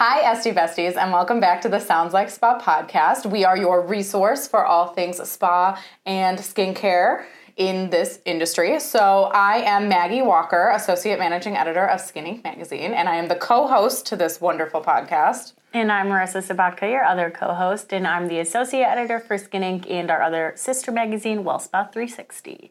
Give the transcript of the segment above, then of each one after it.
Hi, SD Besties, and welcome back to the Sounds Like Spa podcast. We are your resource for all things spa and skincare in this industry. So, I am Maggie Walker, Associate Managing Editor of Skin Inc. magazine, and I am the co host to this wonderful podcast. And I'm Marisa Sobotka, your other co host, and I'm the Associate Editor for Skin Inc. and our other sister magazine, WellSpa 360.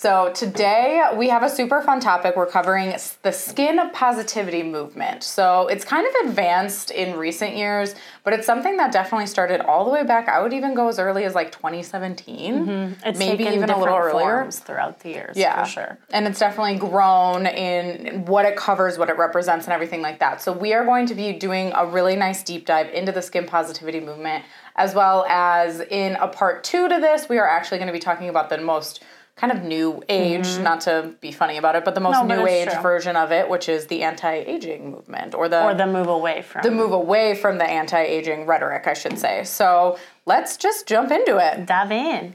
So, today we have a super fun topic. We're covering the skin positivity movement. So, it's kind of advanced in recent years, but it's something that definitely started all the way back. I would even go as early as like 2017, Mm-hmm. It's maybe taken even a little earlier. forms throughout the years, Yeah, for sure. And it's definitely grown in what it covers, what it represents, and everything like that. So, we are going to be doing a really nice deep dive into the skin positivity movement, as well as in a part two to this, we are actually going to be talking about the most kind of new age, not to be funny about it, but the most Mm-hmm. No, new age true. version of it, which is the anti aging movement or the, Or the move away from. the move away from the anti aging rhetoric, I should say. So, let's just jump into it. Dive in.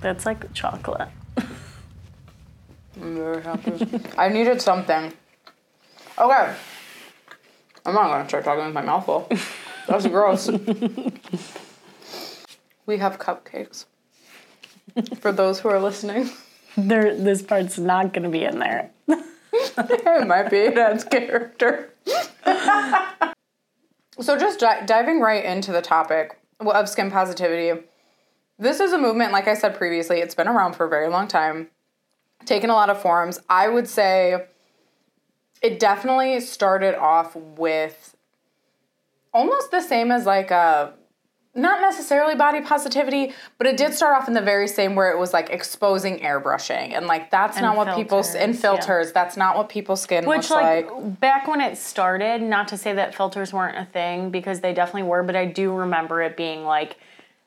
That's like chocolate. I'm very happy. I needed something. Okay. I'm not gonna start talking with my mouth full. That's gross. we have cupcakes. For those who are listening, There, this part's not going to be in there. it might be it adds character. so, just di- diving right into the topic of skin positivity, this is a movement, like I said previously, it's been around for a very long time, taken a lot of forms. I would say it definitely started off with almost the same as like a not necessarily body positivity, but it did start off in the very same where it was like exposing airbrushing and like that's not what people's and filters, yeah. That's not what people's skin looks like, like. back when it started, not to say that filters weren't a thing because they definitely were, but I do remember it being like,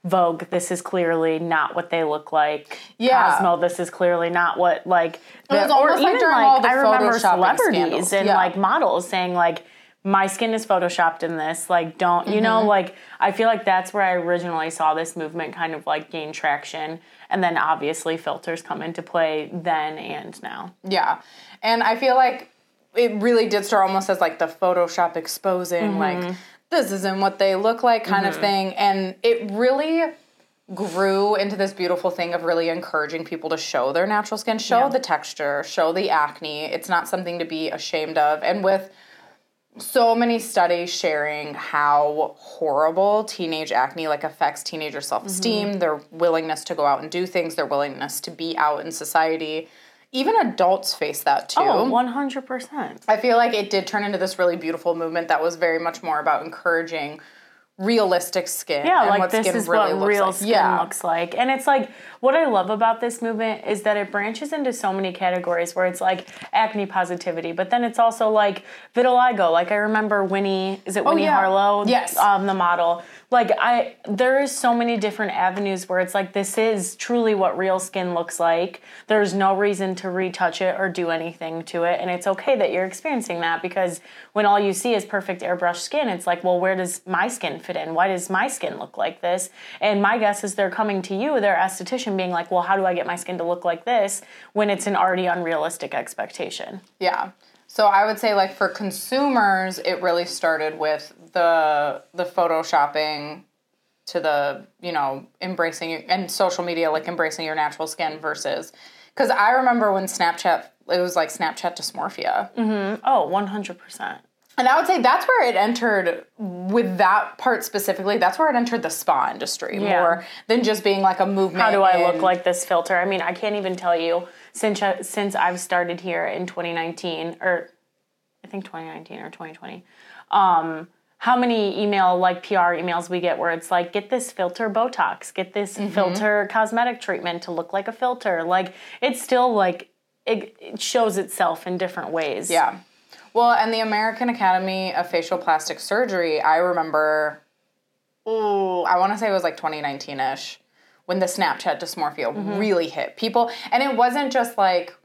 Vogue, this is clearly not what they look like. Yeah. Cosmo, this is clearly not what like. was the- almost like during all the I remember celebrities scandals. and Yeah. like models saying like, my skin is photoshopped in this. Like, don't you know? Mm-hmm. Like, I feel like that's where I originally saw this movement kind of like gain traction, and then obviously filters come into play then and now. Yeah. And I feel like it really did start almost as like the Photoshop exposing, like, this isn't what they look like kind of thing. And it really grew into this beautiful thing of really encouraging people to show their natural skin, show Yeah. the texture, show the acne. It's not something to be ashamed of. And with so many studies sharing how horrible teenage acne like affects teenager self-esteem Mm-hmm. their willingness to go out and do things their willingness to be out in society even adults face that too Oh, one hundred percent. i feel like it did turn into this really beautiful movement that was very much more about encouraging realistic skin Yeah, and like what this skin is really what looks real like. skin yeah. looks like. And it's like what I love about this movement is that it branches into so many categories where it's like acne positivity, but then it's also like vitiligo. Like I remember Winnie, is it Winnie Oh, yeah. Harlow? Yes. Um, the model. Like I there is so many different avenues where it's like this is truly what real skin looks like. There's no reason to retouch it or do anything to it. And it's okay that you're experiencing that because when all you see is perfect airbrush skin, it's like, well, where does my skin fit in? Why does my skin look like this? And my guess is they're coming to you, their esthetician, being like, well, how do I get my skin to look like this when it's an already unrealistic expectation? Yeah. So I would say like for consumers, it really started with the the photoshopping to the, you know, embracing your, and social media like embracing your natural skin versus cuz I remember when Snapchat it was like Snapchat dysmorphia. Mhm. Oh, 100%. And I would say that's where it entered with that part specifically. That's where it entered the spa industry Yeah. more than just being like a movement. How do I in- look like this filter? I mean, I can't even tell you since I- since I've started here in 2019 or I think 2019 or 2020. Um, how many email like PR emails we get where it's like get this filter Botox, get this Mm-hmm. filter cosmetic treatment to look like a filter. Like it's still like it, it shows itself in different ways. Yeah. Well, and the American Academy of Facial Plastic Surgery, I remember, ooh, I want to say it was like 2019 ish when the Snapchat dysmorphia really hit people. And it wasn't just like,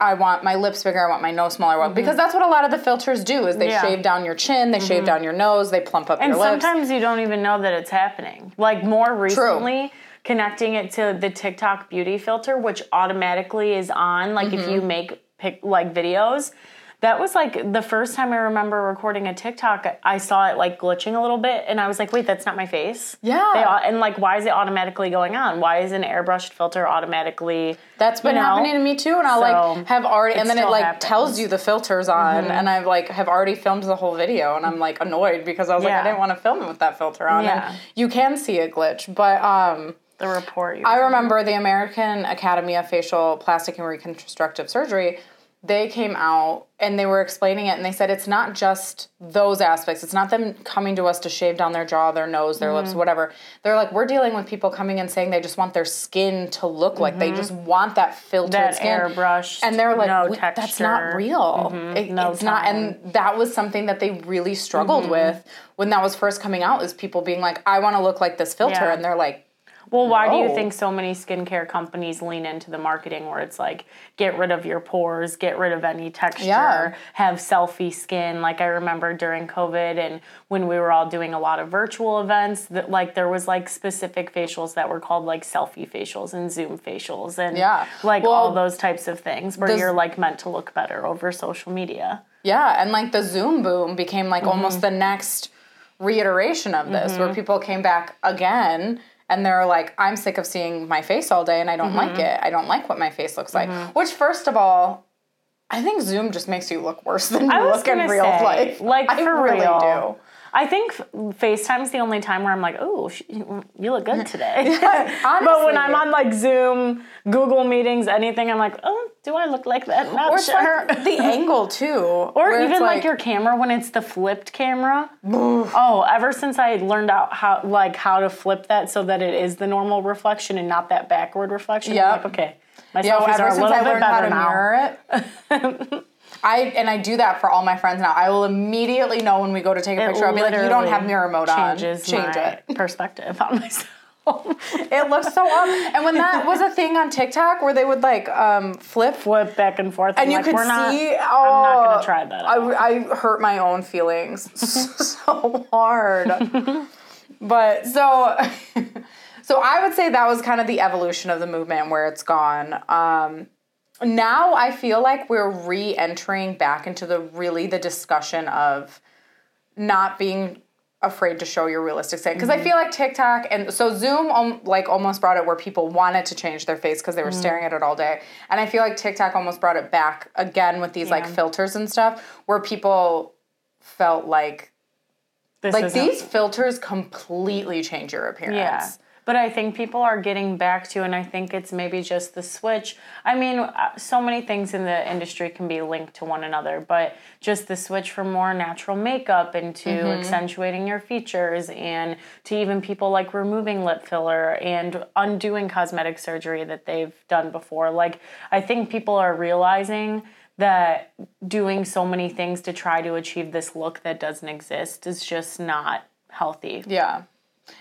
I want my lips bigger, I want my nose smaller. Because that's what a lot of the filters do is they Mm-hmm. Yeah. Mm-hmm. shave down your chin, they shave down your nose, they plump up And your lips. And sometimes you don't even know that it's happening. Like more recently, connecting it to the TikTok beauty filter, which automatically is on. Like if Mm-hmm. you make pic, like videos, that was like the first time I remember recording a TikTok. I saw it like glitching a little bit, and I was like, "Wait, that's not my face." Yeah. They, and like, why is it automatically going on? Why is an airbrushed filter automatically? That's been you know? happening to me too, and I'll So, like have already, and then it like happens. Mm-hmm. tells you the filters on, and I've like have already filmed the whole video, and I'm like annoyed because I was like I didn't want to film it with that filter on, Yeah. and you can see a glitch, but um, The report. You I remember the American Academy of Facial Plastic and Reconstructive Surgery. They came out and they were explaining it, and they said it's not just those aspects. It's not them coming to us to shave down their jaw, their nose, their Mm-hmm. lips, whatever. They're like, we're dealing with people coming and saying they just want their skin to look like they just want that filtered Mm-hmm. that skin. airbrushed. And they're like, no that's not real. It- no it's not. And that was something that they really struggled Mm-hmm. with when that was first coming out. Is people being like, I want to look like this filter, Yeah. and they're like, Well, why do you think so many skincare companies lean into the marketing where it's like, get rid of your pores, get rid of any texture, Yeah. have selfie skin? Like I remember during COVID and when we were all doing a lot of virtual events, that like there was like specific facials that were called like selfie facials and Zoom facials and Yeah. like Well, all those types of things where you're like meant to look better over social media. Yeah, and like the Zoom boom became like Mm-hmm. almost the next reiteration of this, where people came back again and they're like, I'm sick of seeing my face all day and I don't like Mm-hmm. it. I don't like what my face looks like. Which, first of all, I think Zoom just makes you look worse than you look in real say, life. like I for really real. do. I think FaceTime's the only time where I'm like, oh, you look good today. Honestly, but when I'm on like Zoom, Google meetings, anything, I'm like, oh, do I look like that? Not or sure. like the angle too, or even it's like, your camera when it's the flipped camera. oh, ever since I learned out how like how to flip that so that it is the normal reflection and not that backward reflection. I'm like, okay, my Yeah, selfies ever are a since little I bit learned how better to now. mirror it. I and I do that for all my friends now. I will immediately know when we go to take a It picture. I'll be like, "You don't have mirror mode on. changes Change my it." perspective on myself. It looks so off. And when that was a thing on TikTok where they would like um, flip, Flip back and forth, and you like, could we're not, see, I'm oh, not gonna try that. I. I hurt my own feelings so hard. but so, so I would say that was kind of the evolution of the movement where it's gone. Um, now I feel like we're re-entering back into the really the discussion of not being afraid to show your realistic skin because I feel like TikTok and so Zoom um, like almost brought it where people wanted to change their face because they were staring at it all day. And I feel like TikTok almost brought it back again with these like filters and stuff where people felt like This like these filters completely change your appearance. Yeah. But I think people are getting back to, and I think it's maybe just the switch. I mean, uh, so many things in the industry can be linked to one another, but just the switch from more natural makeup into accentuating your features and to even people like removing lip filler and undoing cosmetic surgery that they've done before. Like, I think people are realizing that doing so many things to try to achieve this look that doesn't exist is just not healthy. Yeah.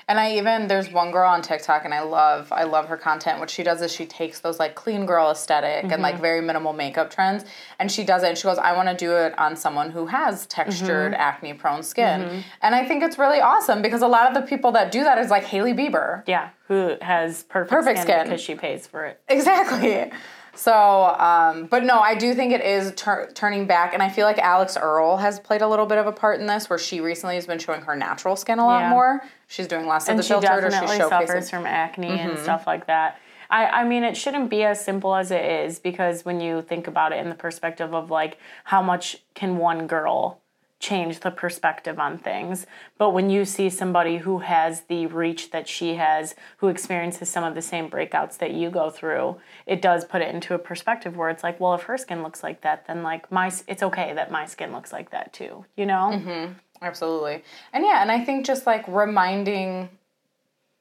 And I even there's one girl on TikTok and I love I love her content. What she does is she takes those like clean girl esthetic and Mm-hmm. like very minimal makeup trends and she does it and she goes, I want to do it on someone who has textured Mm-hmm. acne prone skin. And I think it's really awesome because a lot of the people that do that is like Hailey Bieber. Yeah, who has perfect, Perfect skin, skin. because she pays for it. Exactly. So, um, but no, I do think it is tur- turning back, and I feel like Alix Earle has played a little bit of a part in this, where she recently has been showing her natural skin a lot Yeah. more. She's doing less of the she filtered, or she's showcasing. suffers from acne and mm-hmm. stuff like that. I, I mean, it shouldn't be as simple as it is because when you think about it in the perspective of like how much can one girl change the perspective on things. But when you see somebody who has the reach that she has, who experiences some of the same breakouts that you go through, it does put it into a perspective where it's like, well, if her skin looks like that, then like my it's okay that my skin looks like that too, you know? Mm-hmm. Absolutely. And yeah, and I think just like reminding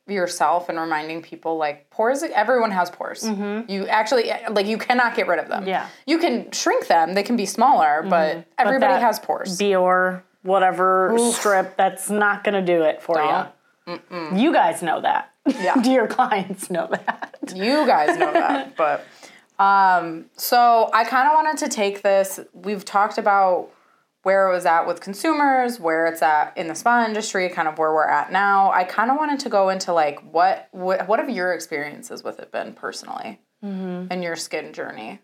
yourself and reminding people like pores everyone has pores. You actually like you cannot get rid of them. Mm-hmm. Yeah. You can shrink them, they can be smaller, but everybody that has pores. Biore, whatever strip, that's not going to do it for you. You guys know that. Yeah. Do your clients know that? you guys know that, but Um, so I kind of wanted to take this. We've talked about where it was at with consumers, where it's at in the spa industry, kind of where we're at now. I kind of wanted to go into like what what, what have your experiences with it been personally, mm-hmm. and your skin journey.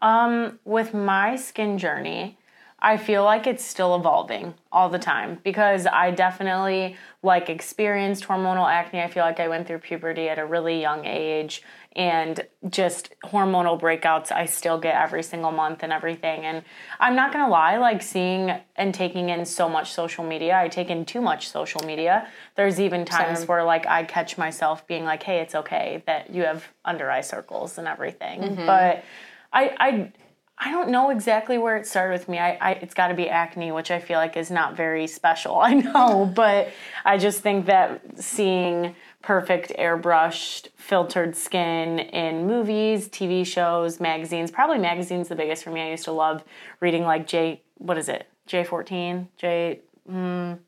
Um, with my skin journey, I feel like it's still evolving all the time because I definitely like experienced hormonal acne. I feel like I went through puberty at a really young age and just hormonal breakouts I still get every single month and everything. And I'm not gonna lie, like seeing and taking in so much social media, I take in too much social media. There's even times Same. where like I catch myself being like, hey, it's okay that you have under eye circles and everything. Mm-hmm. But I, I I don't know exactly where it started with me. I, I it's got to be acne, which I feel like is not very special. I know, but I just think that seeing perfect airbrushed filtered skin in movies, TV shows, magazines, probably magazines the biggest for me. I used to love reading like J what is it? J14, J mm,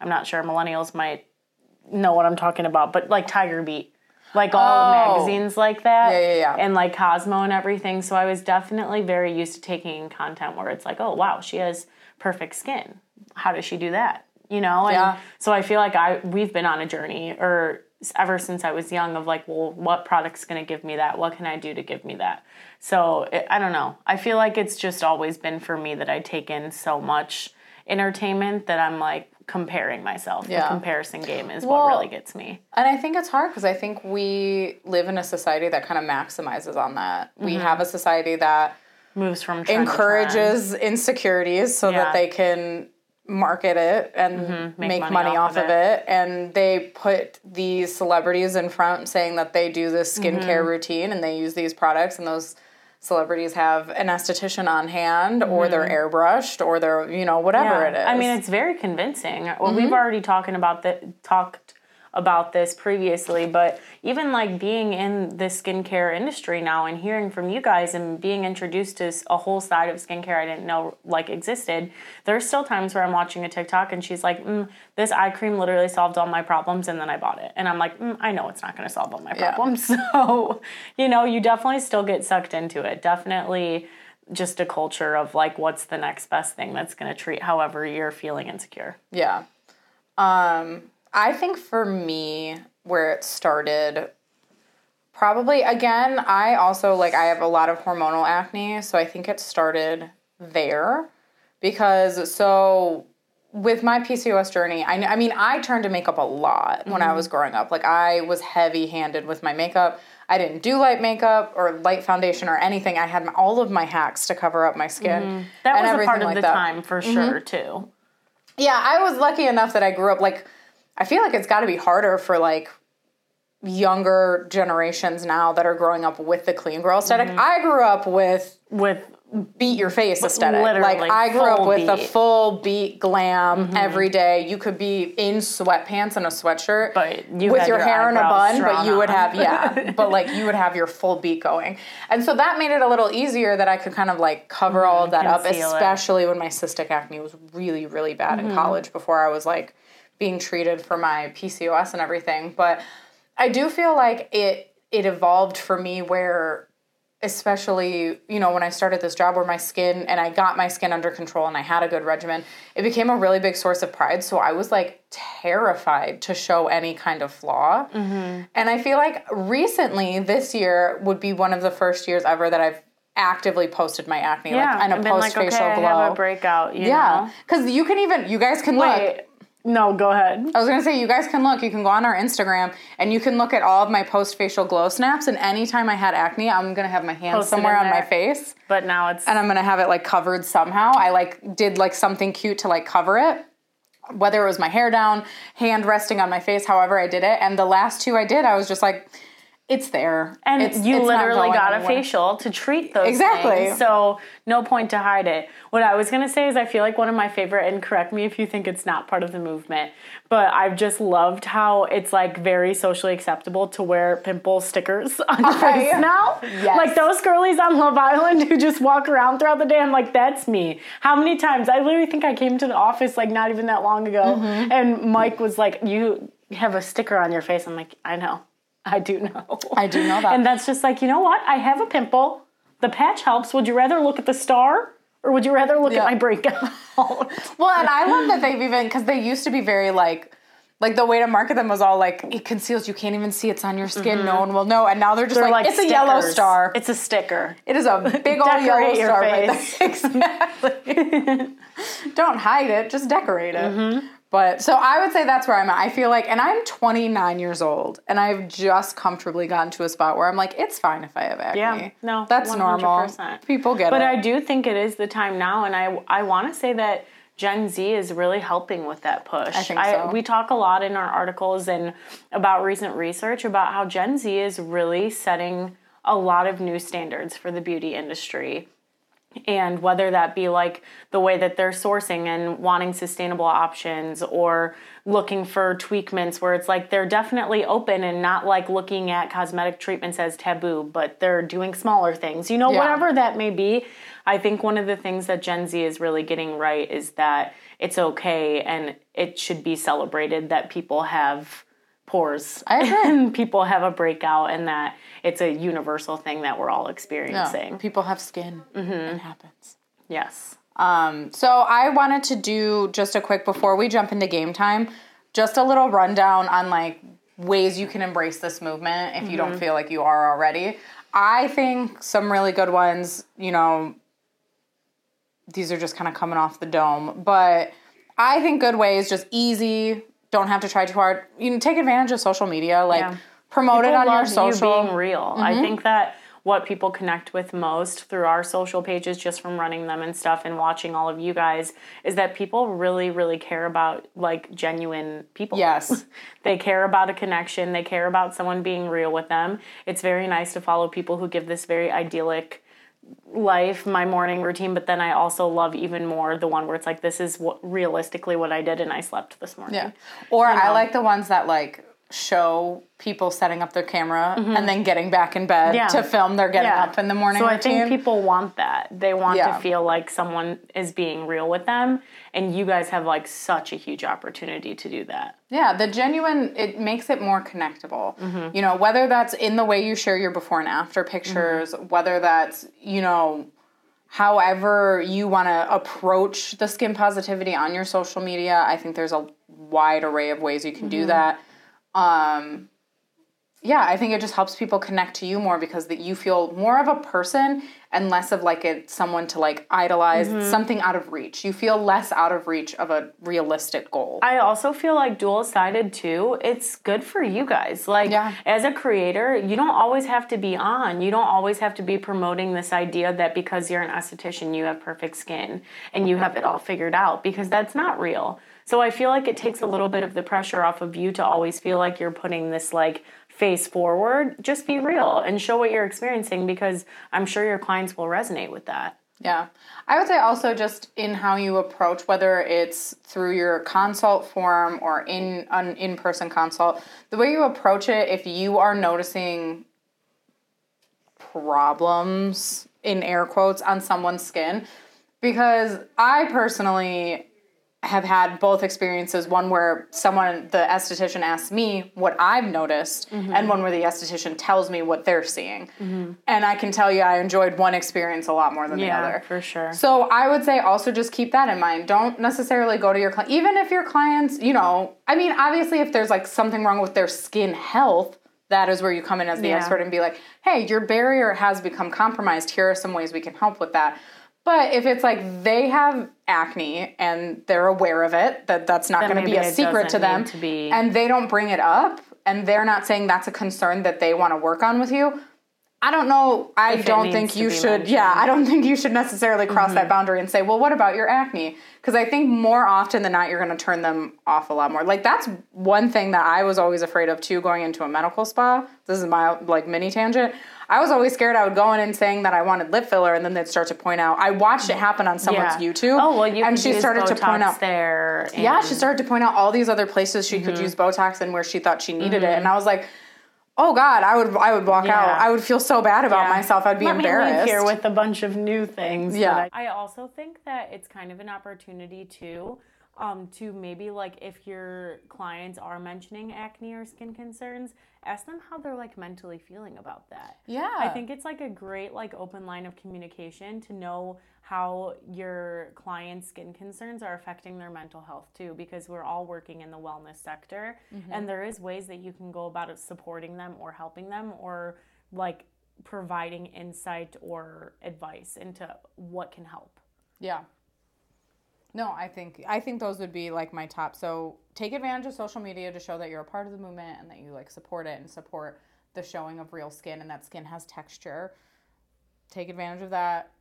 I'm not sure. Millennials might know what I'm talking about, but like Tiger Beat like all oh. magazines like that. Yeah, yeah, yeah. And like Cosmo and everything. So I was definitely very used to taking content where it's like, oh wow, she has perfect skin. How does she do that? You know? And yeah. so I feel like I we've been on a journey or ever since I was young of like, well, what product's going to give me that? What can I do to give me that? So it, I don't know. I feel like it's just always been for me that I take in so much entertainment that I'm like, comparing myself. Yeah. The comparison game is well, what really gets me. And I think it's hard because I think we live in a society that kind of maximizes on that. Mm-hmm. We have a society that moves from encourages insecurities so yeah. that they can market it and mm-hmm. make, make, money, money off, of, it. it. And they put these celebrities in front saying that they do this skincare mm-hmm. routine and they use these products and those celebrities have an esthetician on hand mm-hmm. or they're airbrushed or they're you know whatever yeah. it is i mean it's very convincing well mm-hmm. we've already talking about the talked about this previously, but even like being in the skincare industry now and hearing from you guys and being introduced to a whole side of skincare I didn't know like existed, there's still times where I'm watching a TikTok and she's like, mm, "This eye cream literally solved all my problems," and then I bought it, and I'm like, mm, "I know it's not going to solve all my problems." Yeah. So, you know, you definitely still get sucked into it. Definitely just a culture of like what's the next best thing that's going to treat however you're feeling insecure. Yeah. Um I think for me, where it started, probably again, I also like I have a lot of hormonal acne, so I think it started there because so with my PCOS journey, I, I mean, I turned to makeup a lot mm-hmm. when I mm-hmm. was growing up. Like, I was heavy handed with my makeup. I didn't do light makeup or light foundation or anything. I had all of my hacks to cover up my skin. Mm-hmm. That was a part of like the that. time for mm-hmm. sure, too. Yeah, I was lucky enough that I grew up like I feel like it's got to be harder for like younger generations now that are growing up with the clean girl esthetic mm-hmm. I grew up with with beat your face aesthetic. Literally, like I grew up with beat. a full beat glam mm-hmm. every day. You could be in sweatpants and a sweatshirt, but you with your, your hair in a bun, but you would have yeah, but like you would have your full beat going, and so that made it a little easier that I could kind of like cover mm-hmm. all of that up, especially it. when my cystic acne was really really bad in mm-hmm. college before I was like being treated for my PCOS and everything. But I do feel like it it evolved for me where especially you know when i started this job where my skin and i got my skin under control and i had a good regimen it became a really big source of pride so i was like terrified to show any kind of flaw mm-hmm. and i feel like recently this year would be one of the first years ever that i've actively posted my acne yeah, like and a post facial okay, glow I have a breakout yeah because you can even you guys can Wait, look no, go ahead. I was gonna say you guys can look. You can go on our Instagram and you can look at all of my post facial glow snaps. And anytime I had acne, I'm gonna have my hand Posted somewhere on my face. But now it's and I'm gonna have it like covered somehow. I like did like something cute to like cover it. Whether it was my hair down, hand resting on my face, however I did it. And the last two I did, I was just like, it's there. And it's, you it's literally got anywhere. a facial to treat those exactly. Things, so no point to hide it. What I was gonna say is I feel like one of my favorite, and correct me if you think it's not part of the movement, but I've just loved how it's like very socially acceptable to wear pimple stickers on your face now. Yes. Like those girlies on Love Island who just walk around throughout the day. I'm like, that's me. How many times? I literally think I came to the office like not even that long ago, mm-hmm. and Mike was like, you have a sticker on your face. I'm like, I know. I do know. I do know that. And that's just like, you know what? I have a pimple. The patch helps. Would you rather look at the star or would you rather look Yeah. at my breakout? Well, and I love that they've even because they used to be very like. Like the way to market them was all like it conceals. You can't even see it's on your skin. No one will know. And now they're just They're like, it's a yellow star. It's a sticker. It is a big old yellow star right face. there. Exactly. Don't hide it, just decorate it. Mm-hmm. But so I would say that's where I'm at. I feel like, and I'm 29 years old, and I've just comfortably gotten to a spot where I'm like, it's fine if I have acne. Yeah, no, that's normal. 100%. People get But it. But I do think it is the time now, and I I want to say that Gen Z is really helping with that push. I think so. we talk a lot in our articles and about recent research about how Gen Z is really setting a lot of new standards for the beauty industry. And whether that be like the way that they're sourcing and wanting sustainable options or looking for tweakments where it's like they're definitely open and not like looking at cosmetic treatments as taboo, but they're doing smaller things. You know, Yeah. whatever that may be. I think one of the things that Gen Z is really getting right is that it's okay and it should be celebrated that people have pores and people have a breakout and that it's a universal thing that we're all Yeah, experiencing. people have skin. Mm-hmm. It happens. Yes. Um, so I wanted to do just a quick before we jump into game time, just a little rundown on like ways you can embrace this movement if you don't feel like you are already. I think some really good ones, you know, these are just kind of coming off the dome, but I think good ways, just easy, don't have to try too hard. You can take advantage of social media, like Yeah. promote it People on your social. Mm-hmm. You being real. I think that what people connect with most through our social pages, just from running them and stuff and watching all of you guys, is that people really, really care about like genuine people. Yes. they care about a connection. They care about someone being real with them. It's very nice to follow people who give this very idyllic life, my morning routine, but then I also love even more the one where it's like, this is what realistically what I did and I slept this morning. Yeah. Or I like the ones that like show people setting up their camera and then getting back in bed Mm-hmm. Yeah. to film their getting Yeah. up in the morning So I think people want that. They want Yeah. to feel like someone is being real with them, and you guys have like such a huge opportunity to do that. yeah, the genuine it makes it more connectable. Mm-hmm. You know, whether that's in the way you share your before and after pictures, Mm-hmm. whether that's, you know, however you want to approach the skin positivity on your social media, I think there's a wide array of ways you can do Mm-hmm. that. Um yeah, I think it just helps people connect to you more because that you feel more of a person and less of like a someone to like idolize, Mm-hmm. something out of reach. You feel less out of reach of a realistic goal. I also feel like dual sided too. It's good for you guys. Like Yeah. as a creator, you don't always have to be on. You don't always have to be promoting this idea that because you're an esthetician, you have perfect skin and you have it all figured out because that's not real. So I feel like it takes a little bit of the pressure off of you to always feel like you're putting this like face forward. Just be real and show what you're experiencing because I'm sure your clients will resonate with that. Yeah. I would say also just in how you approach, whether it's through your consult form or in an in person consult, the way you approach it, if you are noticing problems in air quotes on someone's skin, because I personally have had both experiences one where someone the esthetician asks me what i've noticed mm-hmm. and one where the esthetician tells me what they're seeing. Mm-hmm. And i can tell you i enjoyed one experience a lot more than the other. for sure. so i would say also just keep that in mind. Don't necessarily go to your client even if your clients you know i mean obviously if there's like something wrong with their skin health that is where you come in as the Yeah. expert and be like hey your barrier has become compromised. Here are some ways we can help with that but if it's like they have acne and they're aware of it, that that's not going to be a secret to them, to be- and they don't bring it up, and they're not saying that's a concern that they want to work on with you. I don't know. I If don't think you should. mentioned. Mm-hmm. Yeah, I don't think you should necessarily cross that boundary and say, "Well, what about your acne?" Because I think more often than not, you're going to turn them off a lot more. Like that's one thing that I was always afraid of too, going into a medical spa. This is my like mini tangent. I was always scared I would go in and saying that I wanted lip filler, and then they'd start to point out. I watched it happen on someone's YouTube. Oh well, you and she started to point out there. yeah, she started to point out all these other places she could use Botox and where she thought she needed it, and I was like, "Oh God, I would, I would walk Yeah. out. I would feel so bad about Yeah. myself. I'd be Let embarrassed." Me leave here with a bunch of new things. Yeah. I, I also think that it's kind of an opportunity too um, to maybe like if your clients are mentioning acne or skin concerns, ask them how they're like mentally feeling about that. Yeah. I think it's like a great like open line of communication to know how your clients' skin concerns are affecting their mental health too because we're all working in the wellness sector mm-hmm. and there is ways that you can go about supporting them or helping them or like providing insight or advice into what can help. Yeah. No, I think I think those would be like my top. So take advantage of social media to show that you're a part of the movement and that you like support it and support the showing of real skin and that skin has texture. Take advantage of that.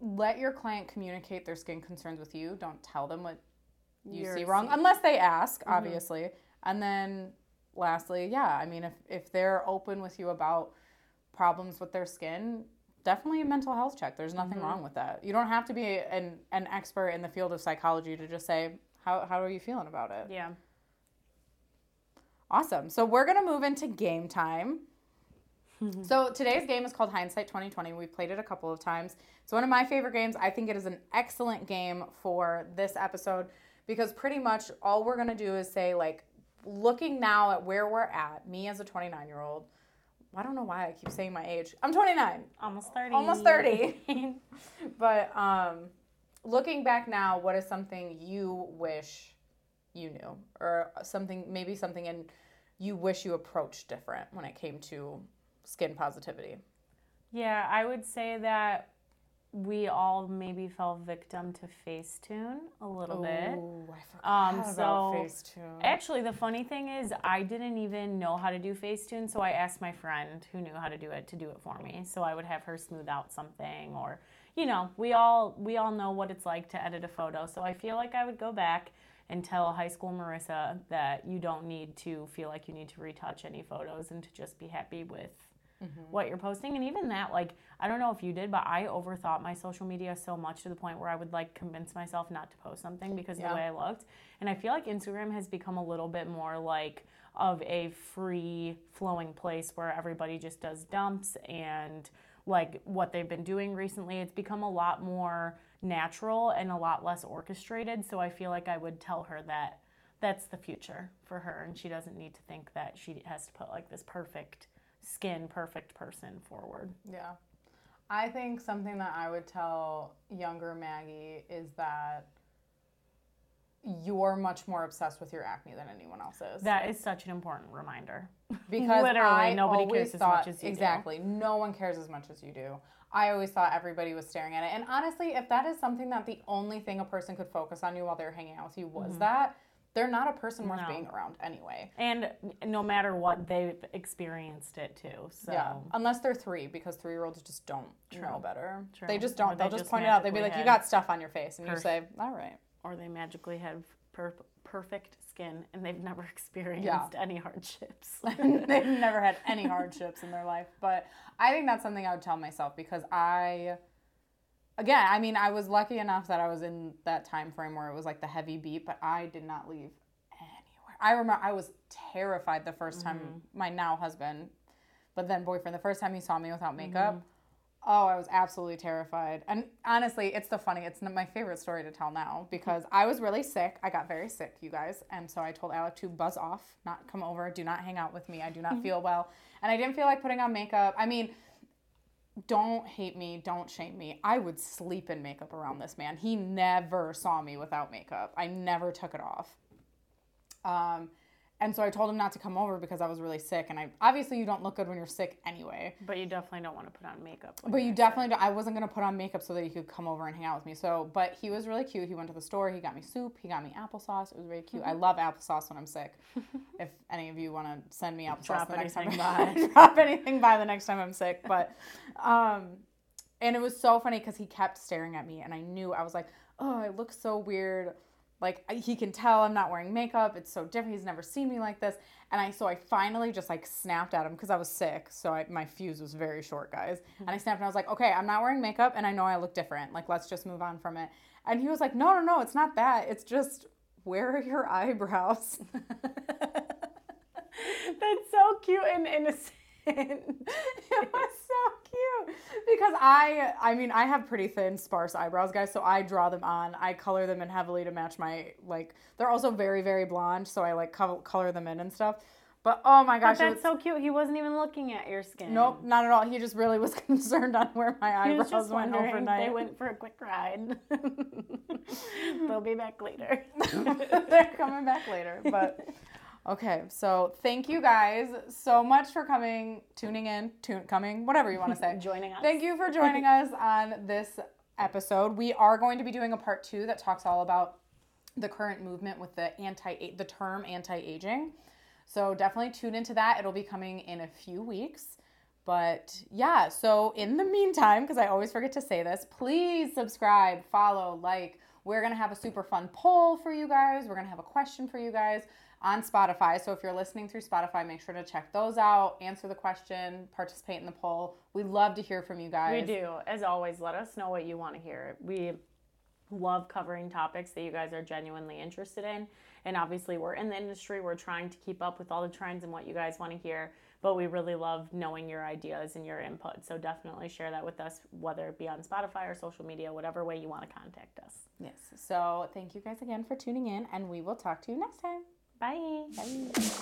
Let your client communicate their skin concerns with you. Don't tell them what you You're see wrong seeing. unless they ask, mm-hmm. obviously. And then lastly, yeah, I mean if if they're open with you about problems with their skin, definitely a mental health check. There's nothing mm-hmm. wrong with that. You don't have to be an, an expert in the field of psychology to just say, how, how are you feeling about it? Yeah. Awesome. So we're going to move into game time. so today's game is called Hindsight 2020. We've played it a couple of times. It's one of my favorite games. I think it is an excellent game for this episode because pretty much all we're going to do is say, like, looking now at where we're at, me as a 29 year old, I don't know why I keep saying my age. I'm 29. Almost 30. Almost 30. but um, looking back now, what is something you wish you knew, or something maybe something in you wish you approached different when it came to skin positivity? Yeah, I would say that we all maybe fell victim to Facetune a little bit. Ooh, I forgot Um, about so Facetune. actually, the funny thing is, I didn't even know how to do Facetune, so I asked my friend who knew how to do it to do it for me. So I would have her smooth out something, or you know, we all we all know what it's like to edit a photo. So I feel like I would go back and tell high school Marisa that you don't need to feel like you need to retouch any photos and to just be happy with Mm-hmm. what you're posting and even that like i don't know if you did but i overthought my social media so much to the point where i would like convince myself not to post something because of the way i looked. And i feel like instagram has become a little bit more like of a free flowing place where everybody just does dumps and like what they've been doing recently. It's become a lot more natural and a lot less orchestrated. So i feel like i would tell her that that's the future for her and she doesn't need to think that she has to put like this perfect skin perfect person forward Yeah. I think something that I would tell younger Maggie is that you're much more obsessed with your acne than anyone else is. that is such an important reminder because literally I nobody cares as thought, much as you do. exactly no one cares as much as you do i always thought everybody was staring at it and honestly if that is something that the only thing a person could focus on you while they're hanging out with you was mm-hmm. that they're not a person worth. No. being around anyway and no matter what they've experienced it too so yeah unless they're three because three year olds just don't know better True. they just don't they they'll just just point it out they'll be like you got stuff on your face and you say all right or they magically have per- perfect skin and they've never experienced any hardships They've never had any hardships in their life. But I think that's something I would tell myself because I, again, I mean, I was lucky enough that I was in that time frame where it was like the heavy beat, but I did not leave anywhere. I remember I was terrified the 1st time mm-hmm. my now husband, but then boyfriend, the first time he saw me without makeup. Mm-hmm. Oh, I was absolutely terrified. And honestly, it's the funny, it's my favorite story to tell now because I was really sick. I got very sick, you guys. And so I told Alec to buzz off, not come over, do not hang out with me. I do not mm-hmm. feel well. And I didn't feel like putting on makeup. I mean, don't hate me, don't shame me. I would sleep in makeup around this man. He never saw me without makeup. I never took it off. Um, and so I told him not to come over because I was really sick. And I obviously you don't look good when you're sick anyway. but you definitely don't want to put on makeup But you definitely, don't- I wasn't gonna put on makeup so that he could come over and hang out with me. So, but he was really cute. He went to the store. He got me soup. He got me applesauce. It was very cute. I love applesauce when I'm sick. if any of you want to send me applesauce Drop the next time, anything by. drop anything by the next time I'm sick. But, um, and it was so funny because he kept staring at me, and I knew I was like, oh, I look so weird. Like he can tell I'm not wearing makeup. It's so different. He's never seen me like this. And I so I finally just like snapped at him because I was sick. So I, my fuse was very short, guys. And I mm-hmm. snapped and I was like, okay, I'm not wearing makeup and I know I look different. Like let's just move on from it. And he was like, no, no, no, it's not that. It's just where are your eyebrows? That's so cute and innocent. it was so cute because I I mean I have pretty thin sparse eyebrows guys so I draw them on I color them in heavily to match my like they're also very very blonde so I like co- color them in and stuff but oh my gosh But that's was- so cute. He wasn't even looking at your skin. nope not at all he just really was concerned on where my eyebrows just went overnight They went for a quick ride. They'll be back later. they're coming back later but okay so thank you guys so much for coming tuning in tune coming whatever you want to say Joining us. Thank you for joining us on this episode. We are going to be doing a part two that talks all about the current movement with the anti the term anti-aging. So definitely tune into that. It'll be coming in a few weeks. But yeah, so in the meantime, because I always forget to say this, please subscribe, follow, like. We're gonna have a super fun poll for you guys. We're gonna have a question for you guys on Spotify. So if you're listening through Spotify, make sure to check those out, answer the question, participate in the poll. We love to hear from you guys. We do. As always, let us know what you want to hear. We love covering topics that you guys are genuinely interested in. And obviously, we're in the industry, we're trying to keep up with all the trends and what you guys want to hear. But we really love knowing your ideas and your input. So definitely share that with us, whether it be on Spotify or social media, whatever way you want to contact us. Yes. So thank you guys again for tuning in, and we will talk to you next time. Bye. Bye.